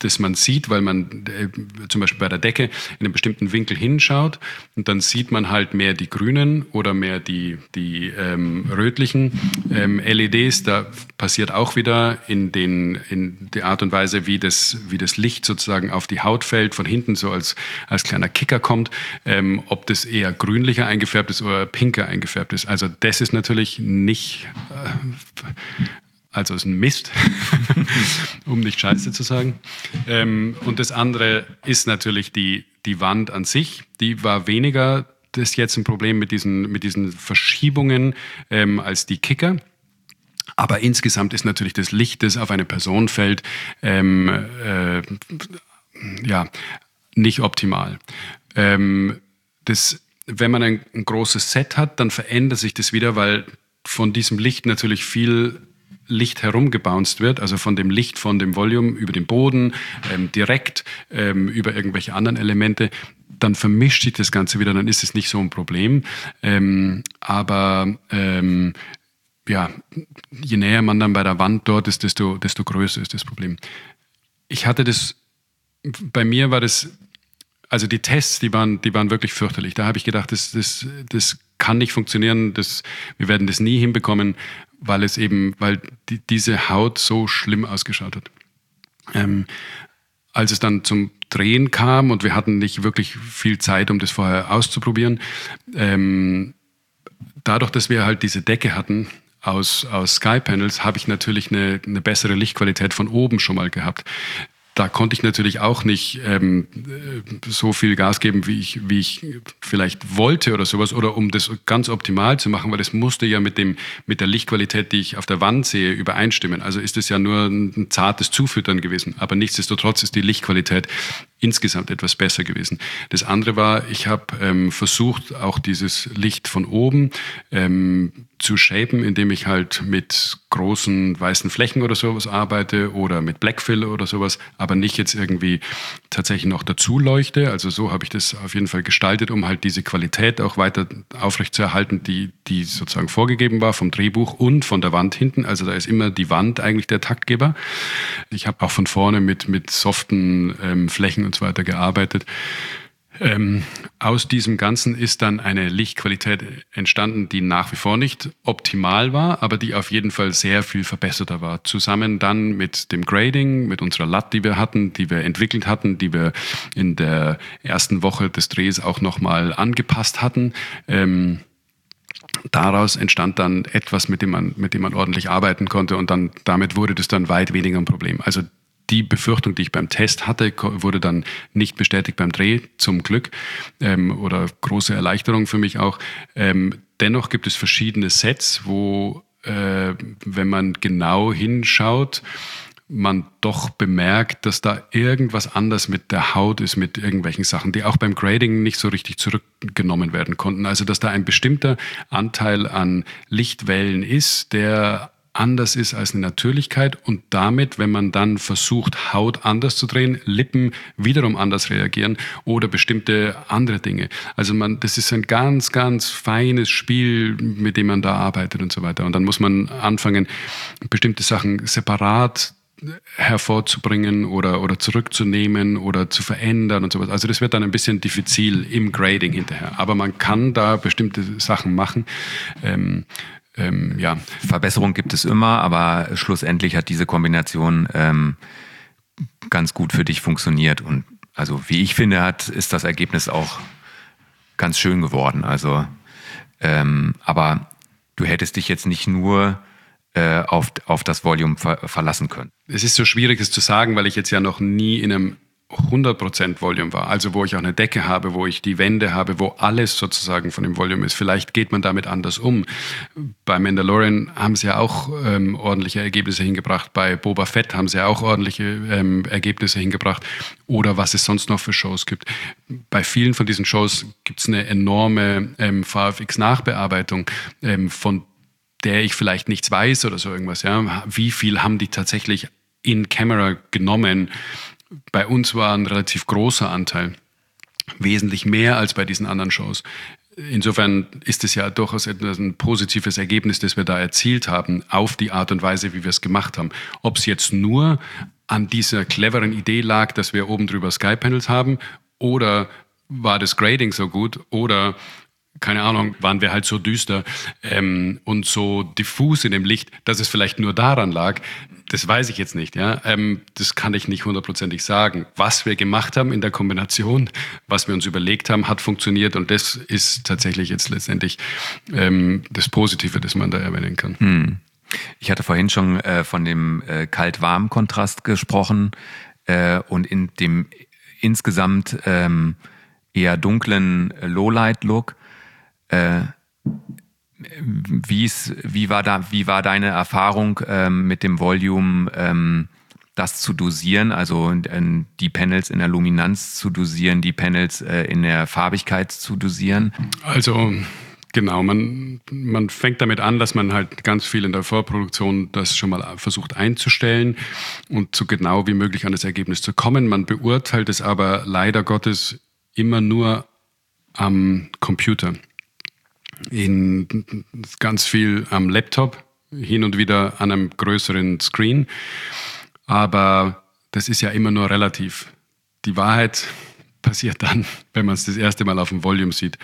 das man sieht, weil man äh, zum Beispiel bei der Decke in einem bestimmten Winkel hinschaut und dann sieht man halt mehr die grünen oder mehr die, die ähm, rötlichen ähm, LEDs. Da passiert auch wieder in, den, in der Art und Weise, wie das, wie das Licht sozusagen auf die Haut fällt, von hinten so als, als kleiner Kicker kommt, ähm, ob das eher grünlicher eingefärbt ist oder pinker eingefärbt ist. Also das ist natürlich nicht... Also ist ein Mist, um nicht Scheiße zu sagen. Ähm, und das andere ist natürlich die, die Wand an sich. Die war weniger das ist jetzt ein Problem mit diesen, mit diesen Verschiebungen ähm, als die Kicker. Aber insgesamt ist natürlich das Licht, das auf eine Person fällt, ähm, äh, ja, nicht optimal. Ähm, das, wenn man ein, ein großes Set hat, dann verändert sich das wieder, weil von diesem Licht natürlich viel Licht herumgebounced wird, also von dem Licht, von dem Volume über den Boden, ähm, direkt ähm, über irgendwelche anderen Elemente, dann vermischt sich das Ganze wieder, dann ist es nicht so ein Problem. Ähm, aber ähm, ja, je näher man dann bei der Wand dort ist, desto, desto größer ist das Problem. Ich hatte das, bei mir war das, also die Tests, die waren, die waren wirklich fürchterlich. Da habe ich gedacht, das, das, das kann nicht funktionieren, das, wir werden das nie hinbekommen weil es eben, weil die, diese Haut so schlimm ausgeschaut hat. Ähm, als es dann zum Drehen kam und wir hatten nicht wirklich viel Zeit, um das vorher auszuprobieren, ähm, dadurch, dass wir halt diese Decke hatten aus, aus Sky-Panels, habe ich natürlich eine, eine bessere Lichtqualität von oben schon mal gehabt da konnte ich natürlich auch nicht ähm, so viel Gas geben, wie ich, wie ich vielleicht wollte oder sowas, oder um das ganz optimal zu machen, weil das musste ja mit, dem, mit der Lichtqualität, die ich auf der Wand sehe, übereinstimmen. Also ist es ja nur ein zartes Zufüttern gewesen. Aber nichtsdestotrotz ist die Lichtqualität insgesamt etwas besser gewesen. Das andere war, ich habe ähm, versucht, auch dieses Licht von oben ähm, zu shapen, indem ich halt mit großen weißen Flächen oder sowas arbeite oder mit Blackfill oder sowas, aber nicht jetzt irgendwie tatsächlich noch dazu leuchte. Also so habe ich das auf jeden Fall gestaltet, um halt diese Qualität auch weiter aufrechtzuerhalten, die, die sozusagen vorgegeben war vom Drehbuch und von der Wand hinten. Also da ist immer die Wand eigentlich der Taktgeber. Ich habe auch von vorne mit, mit soften ähm, Flächen und so weiter gearbeitet. Ähm, aus diesem Ganzen ist dann eine Lichtqualität entstanden, die nach wie vor nicht optimal war, aber die auf jeden Fall sehr viel verbesserter war. Zusammen dann mit dem Grading, mit unserer LUT, die wir hatten, die wir entwickelt hatten, die wir in der ersten Woche des Drehs auch nochmal angepasst hatten. Ähm, daraus entstand dann etwas, mit dem man, mit dem man ordentlich arbeiten konnte und dann damit wurde das dann weit weniger ein Problem. Also die Befürchtung, die ich beim Test hatte, wurde dann nicht bestätigt beim Dreh, zum Glück, ähm, oder große Erleichterung für mich auch. Ähm, dennoch gibt es verschiedene Sets, wo, äh, wenn man genau hinschaut, man doch bemerkt, dass da irgendwas anders mit der Haut ist, mit irgendwelchen Sachen, die auch beim Grading nicht so richtig zurückgenommen werden konnten. Also dass da ein bestimmter Anteil an Lichtwellen ist, der anders ist als eine Natürlichkeit und damit, wenn man dann versucht, Haut anders zu drehen, Lippen wiederum anders reagieren oder bestimmte andere Dinge. Also man, das ist ein ganz, ganz feines Spiel, mit dem man da arbeitet und so weiter. Und dann muss man anfangen, bestimmte Sachen separat hervorzubringen oder, oder zurückzunehmen oder zu verändern und sowas. Also das wird dann ein bisschen diffizil im Grading hinterher. Aber man kann da bestimmte Sachen machen. Ähm, ähm, ja. Verbesserung gibt es immer, aber schlussendlich hat diese Kombination ähm, ganz gut für dich funktioniert. Und also wie ich finde, hat, ist das Ergebnis auch ganz schön geworden. Also, ähm, aber du hättest dich jetzt nicht nur äh, auf, auf das Volume ver verlassen können. Es ist so schwierig, es zu sagen, weil ich jetzt ja noch nie in einem 100% Volume war, also wo ich auch eine Decke habe, wo ich die Wände habe, wo alles sozusagen von dem Volume ist. Vielleicht geht man damit anders um. Bei Mandalorian haben sie ja auch ähm, ordentliche Ergebnisse hingebracht. Bei Boba Fett haben sie ja auch ordentliche ähm, Ergebnisse hingebracht. Oder was es sonst noch für Shows gibt. Bei vielen von diesen Shows gibt es eine enorme ähm, VFX-Nachbearbeitung ähm, von der ich vielleicht nichts weiß oder so irgendwas. Ja? Wie viel haben die tatsächlich in Camera genommen? Bei uns war ein relativ großer Anteil, wesentlich mehr als bei diesen anderen Shows. Insofern ist es ja durchaus ein positives Ergebnis, das wir da erzielt haben, auf die Art und Weise, wie wir es gemacht haben. Ob es jetzt nur an dieser cleveren Idee lag, dass wir oben drüber Sky-Panels haben, oder war das Grading so gut, oder keine Ahnung, waren wir halt so düster ähm, und so diffus in dem Licht, dass es vielleicht nur daran lag. Das weiß ich jetzt nicht. Ja, ähm, das kann ich nicht hundertprozentig sagen. Was wir gemacht haben in der Kombination, was wir uns überlegt haben, hat funktioniert und das ist tatsächlich jetzt letztendlich ähm, das Positive, das man da erwähnen kann. Hm. Ich hatte vorhin schon äh, von dem äh, Kalt-Warm-Kontrast gesprochen äh, und in dem insgesamt ähm, eher dunklen Lowlight-Look äh, wie's, wie, war da, wie war deine Erfahrung ähm, mit dem Volume, ähm, das zu dosieren, also äh, die Panels in der Luminanz zu dosieren, die Panels äh, in der Farbigkeit zu dosieren? Also Genau, man, man fängt damit an, dass man halt ganz viel in der Vorproduktion das schon mal versucht einzustellen und so genau wie möglich an das Ergebnis zu kommen. Man beurteilt es aber leider Gottes immer nur am Computer in ganz viel am Laptop, hin und wieder an einem größeren Screen. Aber das ist ja immer nur relativ. Die Wahrheit passiert dann, wenn man es das erste Mal auf dem Volume sieht.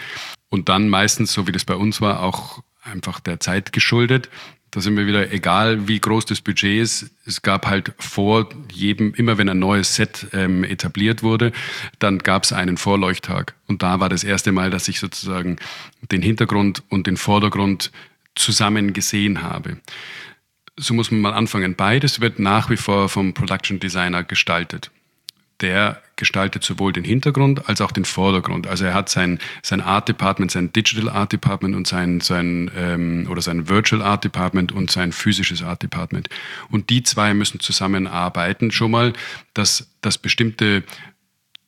Und dann meistens, so wie das bei uns war, auch einfach der Zeit geschuldet. Da sind wir wieder, egal wie groß das Budget ist, es gab halt vor jedem, immer wenn ein neues Set ähm, etabliert wurde, dann gab es einen Vorleuchttag. Und da war das erste Mal, dass ich sozusagen den Hintergrund und den Vordergrund zusammen gesehen habe. So muss man mal anfangen. Beides wird nach wie vor vom Production Designer gestaltet der gestaltet sowohl den Hintergrund als auch den Vordergrund. Also er hat sein, sein Art Department, sein Digital Art Department und sein, sein ähm, oder sein Virtual Art Department und sein physisches Art Department. Und die zwei müssen zusammenarbeiten schon mal, dass, dass bestimmte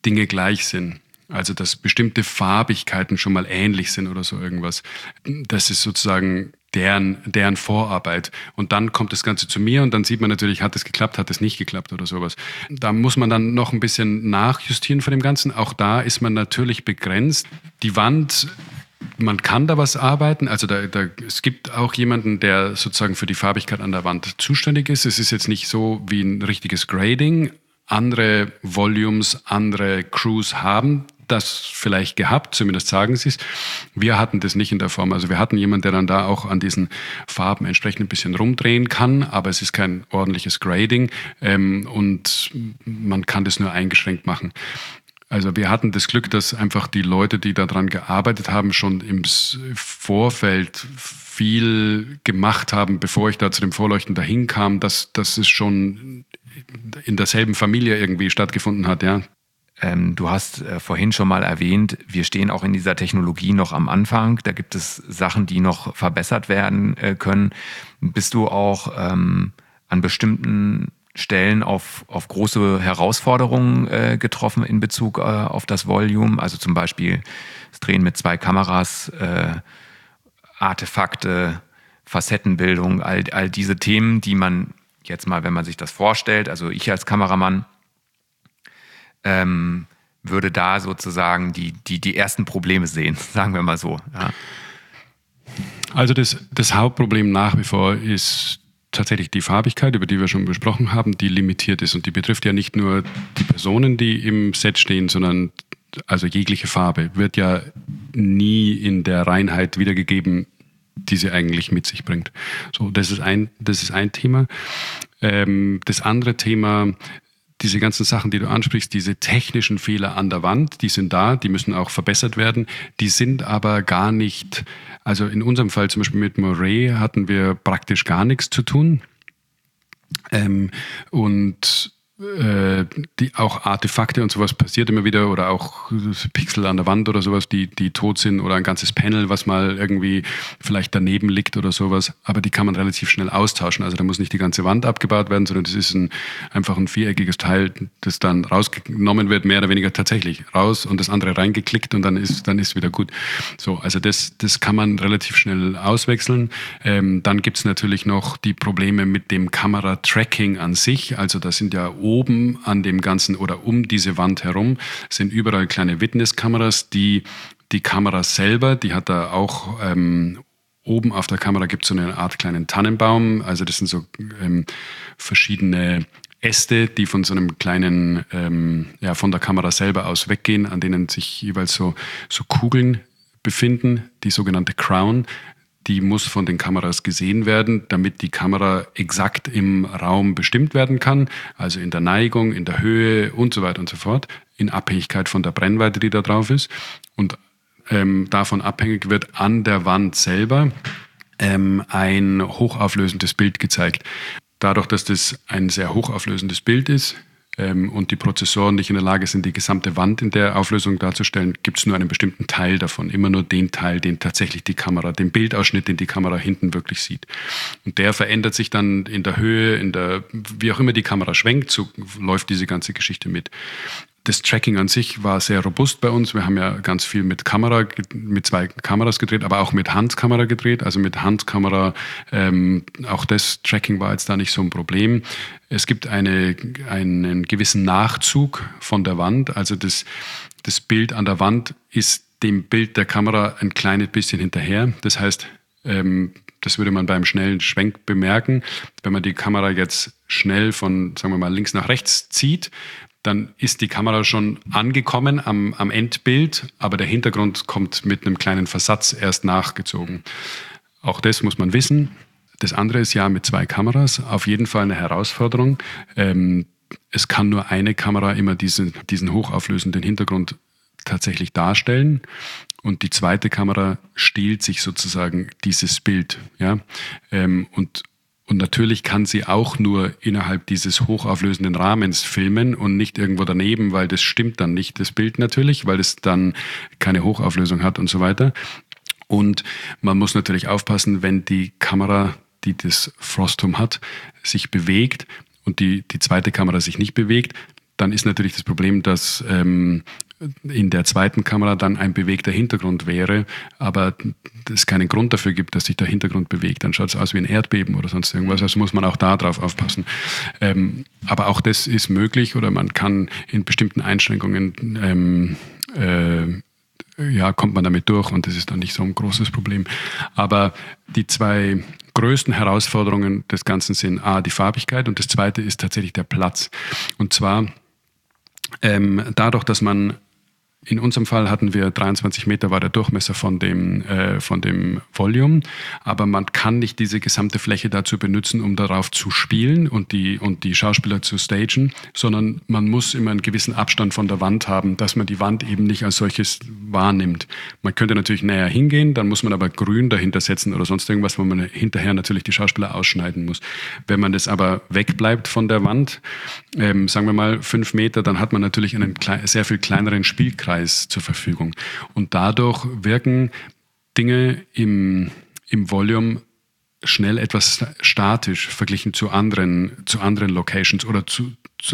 Dinge gleich sind. Also dass bestimmte Farbigkeiten schon mal ähnlich sind oder so irgendwas. Das ist sozusagen deren, deren Vorarbeit. Und dann kommt das Ganze zu mir und dann sieht man natürlich, hat es geklappt, hat es nicht geklappt oder sowas. Da muss man dann noch ein bisschen nachjustieren von dem Ganzen. Auch da ist man natürlich begrenzt. Die Wand man kann da was arbeiten. Also da, da, es gibt auch jemanden, der sozusagen für die Farbigkeit an der Wand zuständig ist. Es ist jetzt nicht so wie ein richtiges Grading. Andere Volumes, andere Crews haben das vielleicht gehabt, zumindest sagen sie es. Wir hatten das nicht in der Form. Also wir hatten jemanden, der dann da auch an diesen Farben entsprechend ein bisschen rumdrehen kann, aber es ist kein ordentliches Grading ähm, und man kann das nur eingeschränkt machen. Also wir hatten das Glück, dass einfach die Leute, die daran gearbeitet haben, schon im Vorfeld viel gemacht haben, bevor ich da zu dem Vorleuchten dahin kam, dass, dass es schon in derselben Familie irgendwie stattgefunden hat, ja. Ähm, du hast äh, vorhin schon mal erwähnt, wir stehen auch in dieser Technologie noch am Anfang. Da gibt es Sachen, die noch verbessert werden äh, können. Bist du auch ähm, an bestimmten Stellen auf, auf große Herausforderungen äh, getroffen in Bezug äh, auf das Volume. Also zum Beispiel das Drehen mit zwei Kameras, äh, Artefakte, Facettenbildung, all, all diese Themen, die man jetzt mal, wenn man sich das vorstellt, also ich als Kameramann, ähm, würde da sozusagen die, die, die ersten Probleme sehen, sagen wir mal so. Ja. Also das, das Hauptproblem nach wie vor ist tatsächlich die Farbigkeit, über die wir schon besprochen haben, die limitiert ist. Und die betrifft ja nicht nur die Personen, die im Set stehen, sondern also jegliche Farbe wird ja nie in der Reinheit wiedergegeben, die sie eigentlich mit sich bringt. So, das ist ein, das ist ein Thema. Ähm, das andere Thema, diese ganzen Sachen, die du ansprichst, diese technischen Fehler an der Wand, die sind da, die müssen auch verbessert werden. Die sind aber gar nicht also in unserem Fall zum Beispiel mit Moray hatten wir praktisch gar nichts zu tun. Ähm, und äh, die auch Artefakte und sowas passiert immer wieder oder auch Pixel an der Wand oder sowas, die, die tot sind oder ein ganzes Panel, was mal irgendwie vielleicht daneben liegt oder sowas. Aber die kann man relativ schnell austauschen. Also da muss nicht die ganze Wand abgebaut werden, sondern das ist ein, einfach ein viereckiges Teil, das dann rausgenommen wird, mehr oder weniger tatsächlich raus und das andere reingeklickt und dann ist, dann ist wieder gut. So, also das, das kann man relativ schnell auswechseln. Ähm, dann gibt's natürlich noch die Probleme mit dem Kameratracking an sich. Also da sind ja oben an dem Ganzen oder um diese Wand herum sind überall kleine Witnesskameras, die die Kamera selber, die hat da auch ähm, oben auf der Kamera gibt es so eine Art kleinen Tannenbaum. Also das sind so ähm, verschiedene Äste, die von so einem kleinen, ähm, ja, von der Kamera selber aus weggehen, an denen sich jeweils so, so Kugeln befinden, die sogenannte Crown die muss von den Kameras gesehen werden, damit die Kamera exakt im Raum bestimmt werden kann, also in der Neigung, in der Höhe und so weiter und so fort, in Abhängigkeit von der Brennweite, die da drauf ist. Und ähm, davon abhängig wird an der Wand selber ähm, ein hochauflösendes Bild gezeigt. Dadurch, dass das ein sehr hochauflösendes Bild ist, ähm, und die Prozessoren nicht in der Lage sind, die gesamte Wand in der Auflösung darzustellen, gibt es nur einen bestimmten Teil davon. Immer nur den Teil, den tatsächlich die Kamera, den Bildausschnitt, den die Kamera hinten wirklich sieht. Und der verändert sich dann in der Höhe, in der, wie auch immer die Kamera schwenkt, so läuft diese ganze Geschichte mit das Tracking an sich war sehr robust bei uns. Wir haben ja ganz viel mit Kamera, mit zwei Kameras gedreht, aber auch mit Handkamera gedreht. Also mit Handkamera, ähm, auch das Tracking war jetzt da nicht so ein Problem. Es gibt eine, einen gewissen Nachzug von der Wand. Also das, das Bild an der Wand ist dem Bild der Kamera ein kleines bisschen hinterher. Das heißt, ähm, das würde man beim schnellen Schwenk bemerken. Wenn man die Kamera jetzt schnell von, sagen wir mal, links nach rechts zieht, dann ist die Kamera schon angekommen am, am Endbild, aber der Hintergrund kommt mit einem kleinen Versatz erst nachgezogen. Auch das muss man wissen. Das andere ist ja mit zwei Kameras auf jeden Fall eine Herausforderung. Ähm, es kann nur eine Kamera immer diesen, diesen hochauflösenden Hintergrund tatsächlich darstellen und die zweite Kamera stiehlt sich sozusagen dieses Bild. Ja? Ähm, und und natürlich kann sie auch nur innerhalb dieses hochauflösenden Rahmens filmen und nicht irgendwo daneben, weil das stimmt dann nicht, das Bild natürlich, weil es dann keine Hochauflösung hat und so weiter. Und man muss natürlich aufpassen, wenn die Kamera, die das Frostum hat, sich bewegt und die, die zweite Kamera sich nicht bewegt, dann ist natürlich das Problem, dass ähm, in der zweiten Kamera dann ein bewegter Hintergrund wäre, aber es keinen Grund dafür gibt, dass sich der Hintergrund bewegt, dann schaut es aus wie ein Erdbeben oder sonst irgendwas. Also muss man auch da drauf aufpassen. Ähm, aber auch das ist möglich oder man kann in bestimmten Einschränkungen ähm, äh, ja, kommt man damit durch und das ist dann nicht so ein großes Problem. Aber die zwei größten Herausforderungen des Ganzen sind A, die Farbigkeit und das zweite ist tatsächlich der Platz. Und zwar ähm, dadurch, dass man in unserem Fall hatten wir 23 Meter war der Durchmesser von dem, äh, von dem Volume, aber man kann nicht diese gesamte Fläche dazu benutzen, um darauf zu spielen und die, und die Schauspieler zu stagen, sondern man muss immer einen gewissen Abstand von der Wand haben, dass man die Wand eben nicht als solches wahrnimmt. Man könnte natürlich näher hingehen, dann muss man aber grün dahinter setzen oder sonst irgendwas, wo man hinterher natürlich die Schauspieler ausschneiden muss. Wenn man das aber wegbleibt von der Wand, ähm, sagen wir mal fünf Meter, dann hat man natürlich einen sehr viel kleineren Spielkreis Preis zur Verfügung. Und dadurch wirken Dinge im, im Volume schnell etwas statisch verglichen zu anderen, zu anderen Locations oder zu,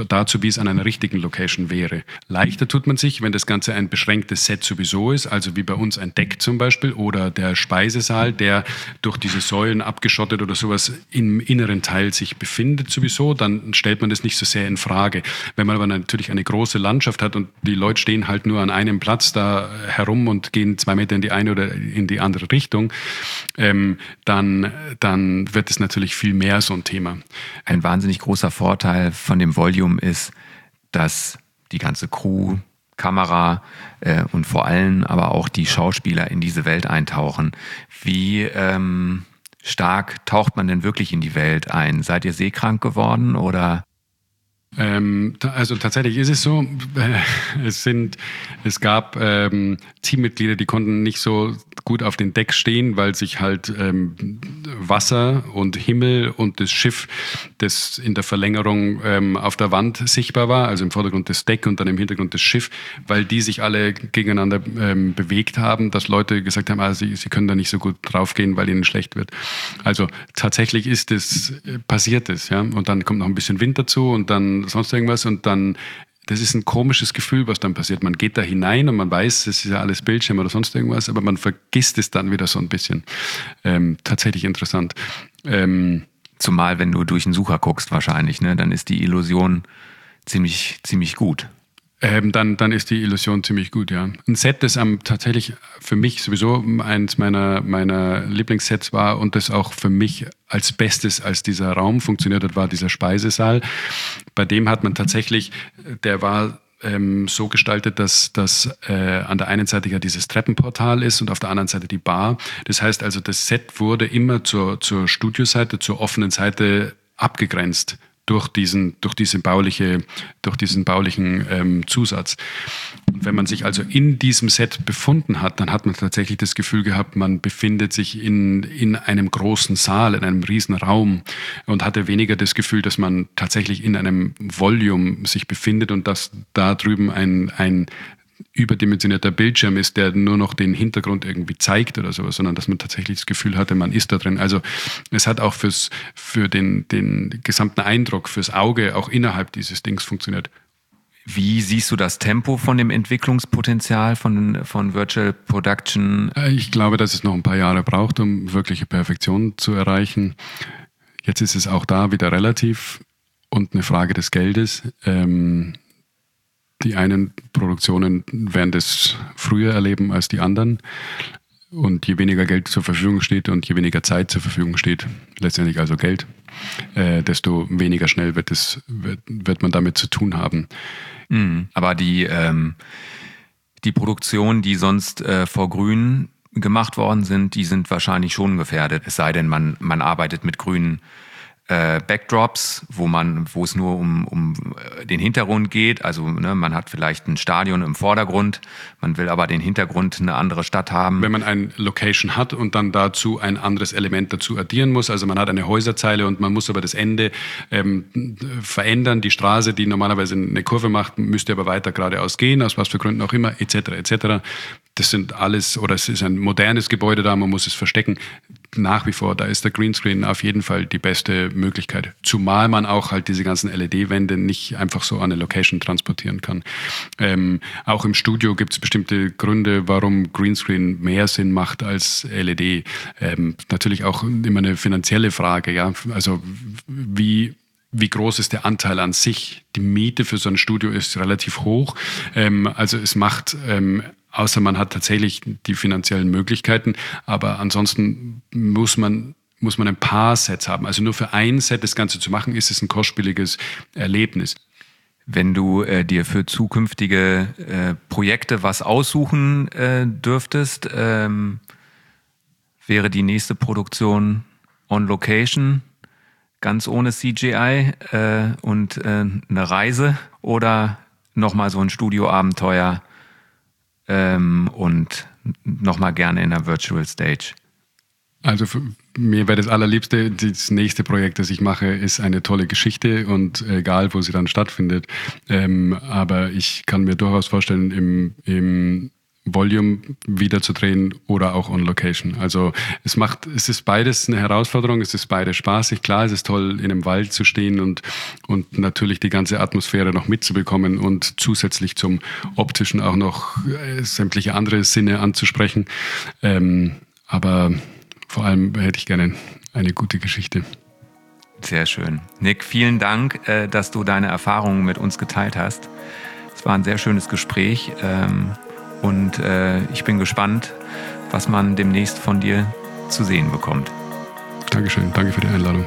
dazu, wie es an einer richtigen Location wäre. Leichter tut man sich, wenn das Ganze ein beschränktes Set sowieso ist, also wie bei uns ein Deck zum Beispiel oder der Speisesaal, der durch diese Säulen abgeschottet oder sowas im inneren Teil sich befindet sowieso, dann stellt man das nicht so sehr in Frage. Wenn man aber natürlich eine große Landschaft hat und die Leute stehen halt nur an einem Platz da herum und gehen zwei Meter in die eine oder in die andere Richtung, ähm, dann, dann wird es natürlich viel mehr so ein Thema. Ein wahnsinnig großer Vorteil von dem Volume Medium ist, dass die ganze Crew, Kamera äh, und vor allem aber auch die Schauspieler in diese Welt eintauchen. Wie ähm, stark taucht man denn wirklich in die Welt ein? Seid ihr seekrank geworden oder? Ähm, also tatsächlich ist es so, äh, es sind, es gab ähm, Teammitglieder, die konnten nicht so gut auf den Deck stehen, weil sich halt ähm, Wasser und Himmel und das Schiff, das in der Verlängerung ähm, auf der Wand sichtbar war, also im Vordergrund das Deck und dann im Hintergrund das Schiff, weil die sich alle gegeneinander ähm, bewegt haben, dass Leute gesagt haben, ah, sie, sie können da nicht so gut draufgehen, weil ihnen schlecht wird. Also tatsächlich ist es äh, passiert es, ja, und dann kommt noch ein bisschen Wind dazu und dann sonst irgendwas und dann das ist ein komisches Gefühl, was dann passiert. Man geht da hinein und man weiß, es ist ja alles Bildschirm oder sonst irgendwas, aber man vergisst es dann wieder so ein bisschen. Ähm, tatsächlich interessant. Ähm, Zumal, wenn du durch den Sucher guckst, wahrscheinlich, ne, dann ist die Illusion ziemlich, ziemlich gut. Ähm, dann, dann ist die Illusion ziemlich gut, ja. Ein Set, das am, tatsächlich für mich sowieso eins meiner, meiner Lieblingssets war und das auch für mich als Bestes, als dieser Raum funktioniert hat, war dieser Speisesaal. Bei dem hat man tatsächlich, der war ähm, so gestaltet, dass, dass äh, an der einen Seite ja dieses Treppenportal ist und auf der anderen Seite die Bar. Das heißt also, das Set wurde immer zur, zur Studioseite, zur offenen Seite abgegrenzt durch diesen, durch diese bauliche, durch diesen baulichen ähm, Zusatz. Und wenn man sich also in diesem Set befunden hat, dann hat man tatsächlich das Gefühl gehabt, man befindet sich in, in einem großen Saal, in einem riesen Raum und hatte weniger das Gefühl, dass man tatsächlich in einem Volume sich befindet und dass da drüben ein, ein überdimensionierter Bildschirm ist, der nur noch den Hintergrund irgendwie zeigt oder sowas, sondern dass man tatsächlich das Gefühl hatte, man ist da drin. Also es hat auch fürs, für den, den gesamten Eindruck, fürs Auge auch innerhalb dieses Dings funktioniert. Wie siehst du das Tempo von dem Entwicklungspotenzial von, von Virtual Production? Äh, ich glaube, dass es noch ein paar Jahre braucht, um wirkliche Perfektion zu erreichen. Jetzt ist es auch da wieder relativ und eine Frage des Geldes. Ähm, die einen Produktionen werden das früher erleben als die anderen. Und je weniger Geld zur Verfügung steht und je weniger Zeit zur Verfügung steht, letztendlich also Geld, äh, desto weniger schnell wird, es, wird, wird man damit zu tun haben. Mhm. Aber die, ähm, die Produktionen, die sonst äh, vor Grün gemacht worden sind, die sind wahrscheinlich schon gefährdet. Es sei denn, man, man arbeitet mit grünen äh, Backdrops, wo man, wo es nur um, um äh, den Hintergrund geht. Also ne, man hat vielleicht ein Stadion im Vordergrund, man will aber den Hintergrund eine andere Stadt haben. Wenn man ein Location hat und dann dazu ein anderes Element dazu addieren muss, also man hat eine Häuserzeile und man muss aber das Ende ähm, verändern. Die Straße, die normalerweise eine Kurve macht, müsste aber weiter geradeaus gehen, aus was für Gründen auch immer, etc. etc. Das sind alles, oder es ist ein modernes Gebäude da, man muss es verstecken nach wie vor, da ist der Greenscreen auf jeden Fall die beste Möglichkeit. Zumal man auch halt diese ganzen LED-Wände nicht einfach so an eine Location transportieren kann. Ähm, auch im Studio gibt es bestimmte Gründe, warum Greenscreen mehr Sinn macht als LED. Ähm, natürlich auch immer eine finanzielle Frage, ja. Also wie wie groß ist der Anteil an sich? Die Miete für so ein Studio ist relativ hoch. Ähm, also es macht ähm, außer man hat tatsächlich die finanziellen Möglichkeiten. Aber ansonsten muss man muss man ein paar Sets haben. Also nur für ein Set das Ganze zu machen, ist es ein kostspieliges Erlebnis. Wenn du äh, dir für zukünftige äh, Projekte was aussuchen äh, dürftest, ähm, wäre die nächste Produktion on Location, ganz ohne CGI äh, und äh, eine Reise oder nochmal so ein Studioabenteuer ähm, und nochmal gerne in der Virtual Stage? Also mir wäre das allerliebste, das nächste Projekt, das ich mache, ist eine tolle Geschichte und egal, wo sie dann stattfindet. Ähm, aber ich kann mir durchaus vorstellen, im, im Volume wieder zu drehen oder auch on Location. Also es macht, es ist beides eine Herausforderung, es ist beides spaßig. Klar, es ist toll, in einem Wald zu stehen und, und natürlich die ganze Atmosphäre noch mitzubekommen und zusätzlich zum optischen auch noch äh, sämtliche andere Sinne anzusprechen. Ähm, aber vor allem hätte ich gerne eine gute Geschichte. Sehr schön. Nick, vielen Dank, äh, dass du deine Erfahrungen mit uns geteilt hast. Es war ein sehr schönes Gespräch. Und äh, ich bin gespannt, was man demnächst von dir zu sehen bekommt. Dankeschön, danke für die Einladung.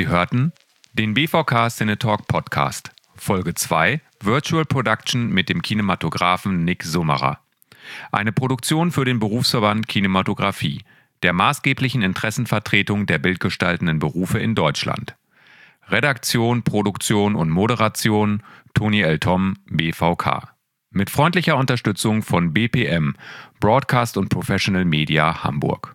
Sie hörten den BVK Cinetalk Podcast, Folge 2 Virtual Production mit dem Kinematografen Nick Summerer. Eine Produktion für den Berufsverband Kinematografie, der maßgeblichen Interessenvertretung der bildgestaltenden Berufe in Deutschland. Redaktion, Produktion und Moderation Toni L. Tom, BVK. Mit freundlicher Unterstützung von BPM, Broadcast und Professional Media Hamburg.